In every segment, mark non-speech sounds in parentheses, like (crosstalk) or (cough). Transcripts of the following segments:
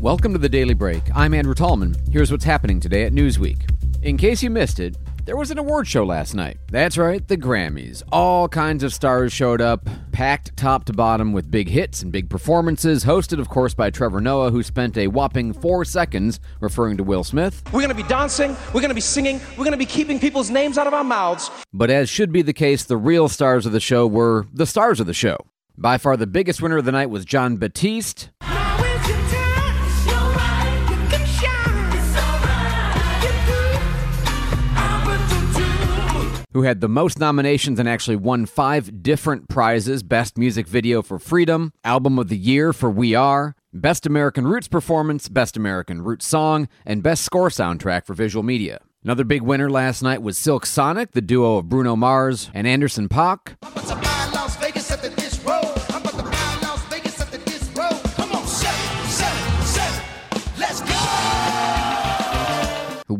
Welcome to the Daily Break. I'm Andrew Tallman. Here's what's happening today at Newsweek. In case you missed it, there was an award show last night. That's right, the Grammys. All kinds of stars showed up, packed top to bottom with big hits and big performances, hosted, of course, by Trevor Noah, who spent a whopping four seconds referring to Will Smith. We're going to be dancing, we're going to be singing, we're going to be keeping people's names out of our mouths. But as should be the case, the real stars of the show were the stars of the show. By far the biggest winner of the night was Jon Batiste. Who had the most nominations and actually won five different prizes Best Music Video for Freedom, Album of the Year for We Are, Best American Roots Performance, Best American Roots Song, and Best Score Soundtrack for Visual Media. Another big winner last night was Silk Sonic, the duo of Bruno Mars and Anderson .Paak.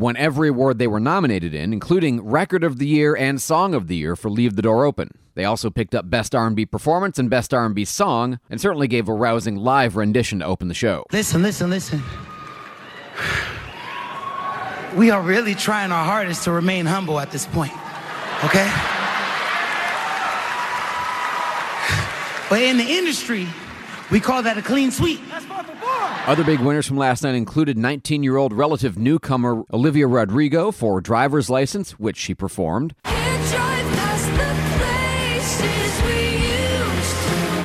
won every award they were nominated in, including Record of the Year and Song of the Year for Leave the Door Open. They also picked up Best R&B Performance and Best R&B Song, and certainly gave a rousing live rendition to open the show. Listen, listen, listen. We are really trying our hardest to remain humble at this point, okay? But in the industry, we call that a clean sweep. Other big winners from last night included 19 year old relative newcomer Olivia Rodrigo for Driver's License, which she performed.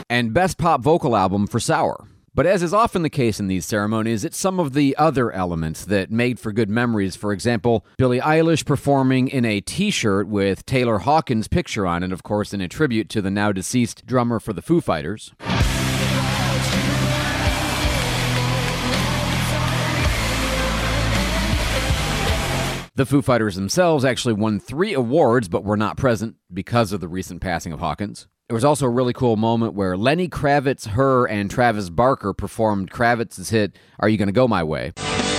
And Best Pop Vocal Album for Sour. But as is often the case in these ceremonies, it's some of the other elements that made for good memories. For example, Billie Eilish performing in a t shirt with Taylor Hawkins' picture on it, of course, in a tribute to the now deceased drummer for the Foo Fighters. The Foo Fighters themselves actually won three awards, but were not present because of the recent passing of Hawkins. There was also a really cool moment where Lenny Kravitz, her, and Travis Barker performed Kravitz's hit "Are You Gonna Go My Way."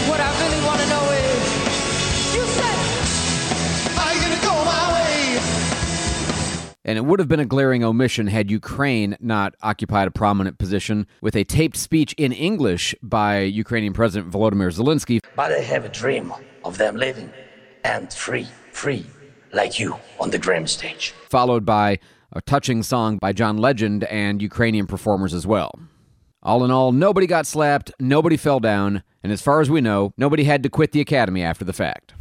What I really want to know is, you said, "Are you gonna go my way?" And it would have been a glaring omission had Ukraine not occupied a prominent position with a taped speech in English by Ukrainian President Volodymyr Zelensky. But I have a dream of them living and free, free, like you on the Grammy stage. Followed by a touching song by John Legend and Ukrainian performers as well. All in all, nobody got slapped, nobody fell down, and as far as we know, nobody had to quit the academy after the fact.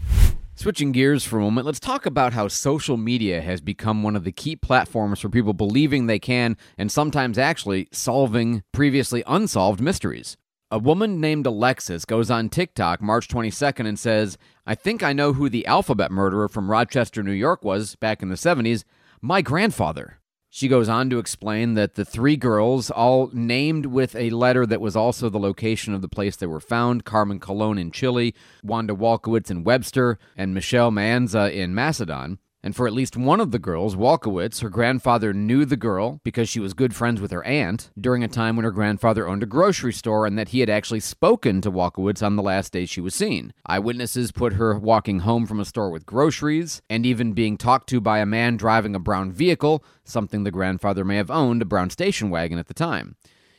Switching gears for a moment, let's talk about how social media has become one of the key platforms for people believing they can and sometimes actually solving previously unsolved mysteries. A woman named Alexis goes on TikTok March 22nd and says, I think I know who the alphabet murderer from Rochester, New York was back in the 70s my grandfather. She goes on to explain that the three girls, all named with a letter that was also the location of the place they were found Carmen Colon in Chile, Wanda Walkowicz in Webster, and Michelle Maenza in Macedon, and for at least one of the girls, Walkowicz, her grandfather knew the girl because she was good friends with her aunt during a time when her grandfather owned a grocery store and that he had actually spoken to Walkowicz on the last day she was seen. Eyewitnesses put her walking home from a store with groceries and even being talked to by a man driving a brown vehicle, something the grandfather may have owned, a brown station wagon at the time.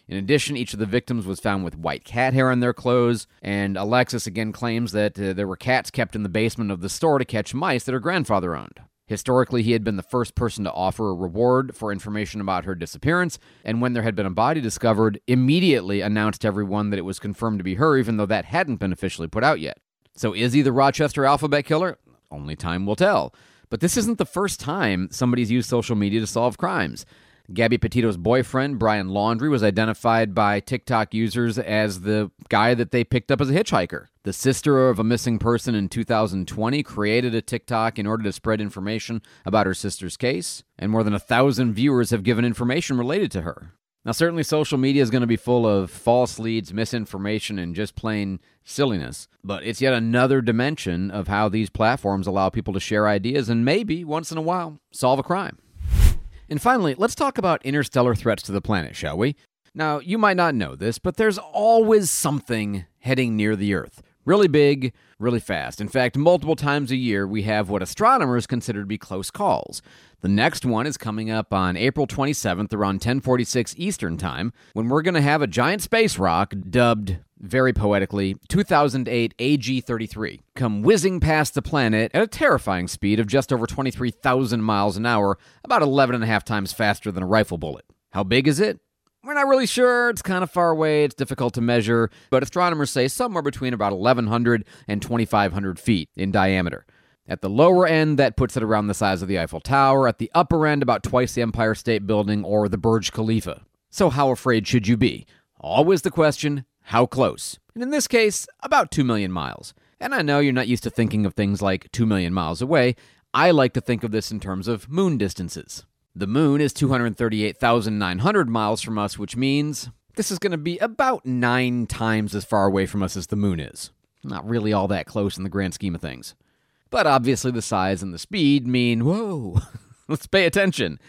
In addition, each of the victims was found with white cat hair on their clothes, and Alexis again claims that uh, there were cats kept in the basement of the store to catch mice that her grandfather owned. Historically, he had been the first person to offer a reward for information about her disappearance, and when there had been a body discovered, immediately announced to everyone that it was confirmed to be her, even though that hadn't been officially put out yet. So, is he the Rochester alphabet killer? Only time will tell. But this isn't the first time somebody's used social media to solve crimes. Gabby Petito's boyfriend, Brian Laundrie, was identified by TikTok users as the guy that they picked up as a hitchhiker. The sister of a missing person in 2020 created a TikTok in order to spread information about her sister's case, and more than a thousand viewers have given information related to her. Now, certainly social media is going to be full of false leads, misinformation, and just plain silliness. But it's yet another dimension of how these platforms allow people to share ideas and maybe, once in a while, solve a crime. And finally, let's talk about interstellar threats to the planet, shall we? Now, you might not know this, but there's always something heading near the Earth. Really big, really fast. In fact, multiple times a year, we have what astronomers consider to be close calls. The next one is coming up on April 27th around 1046 Eastern Time, when we're going to have a giant space rock dubbed, very poetically, 2008 AG-33 come whizzing past the planet at a terrifying speed of just over 23,000 miles an hour, about 11 and a half times faster than a rifle bullet. How big is it? We're not really sure. It's kind of far away. It's difficult to measure, but astronomers say somewhere between about 1,100 and 2,500 feet in diameter. At the lower end, that puts it around the size of the Eiffel Tower. At the upper end, about twice the Empire State Building or the Burj Khalifa. So, how afraid should you be? Always the question how close? And in this case, about 2 million miles. And I know you're not used to thinking of things like 2 million miles away. I like to think of this in terms of moon distances. The moon is 238,900 miles from us, which means this is going to be about nine times as far away from us as the moon is. Not really all that close in the grand scheme of things. But obviously, the size and the speed mean, whoa, (laughs) let's pay attention.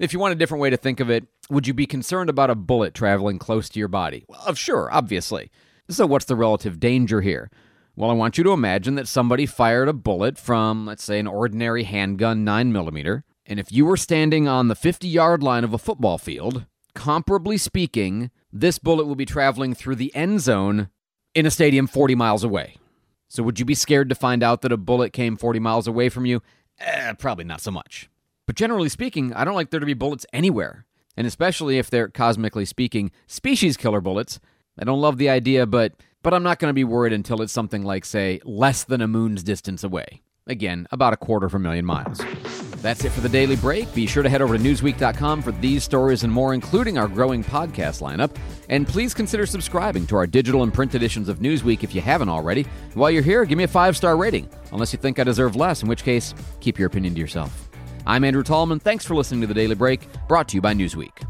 If you want a different way to think of it, would you be concerned about a bullet traveling close to your body? Well, sure, obviously. So, what's the relative danger here? Well, I want you to imagine that somebody fired a bullet from, let's say, an ordinary handgun 9mm, and if you were standing on the 50 yard line of a football field, comparably speaking, this bullet would be traveling through the end zone in a stadium 40 miles away. So, would you be scared to find out that a bullet came 40 miles away from you? Eh, probably not so much. But generally speaking, I don't like there to be bullets anywhere. And especially if they're, cosmically speaking, species killer bullets. I don't love the idea, but, but I'm not going to be worried until it's something like, say, less than a moon's distance away. Again, about a quarter of a million miles. That's it for the daily break. Be sure to head over to Newsweek.com for these stories and more, including our growing podcast lineup. And please consider subscribing to our digital and print editions of Newsweek if you haven't already. While you're here, give me a five star rating, unless you think I deserve less, in which case, keep your opinion to yourself. I'm Andrew Tallman. Thanks for listening to the Daily Break, brought to you by Newsweek.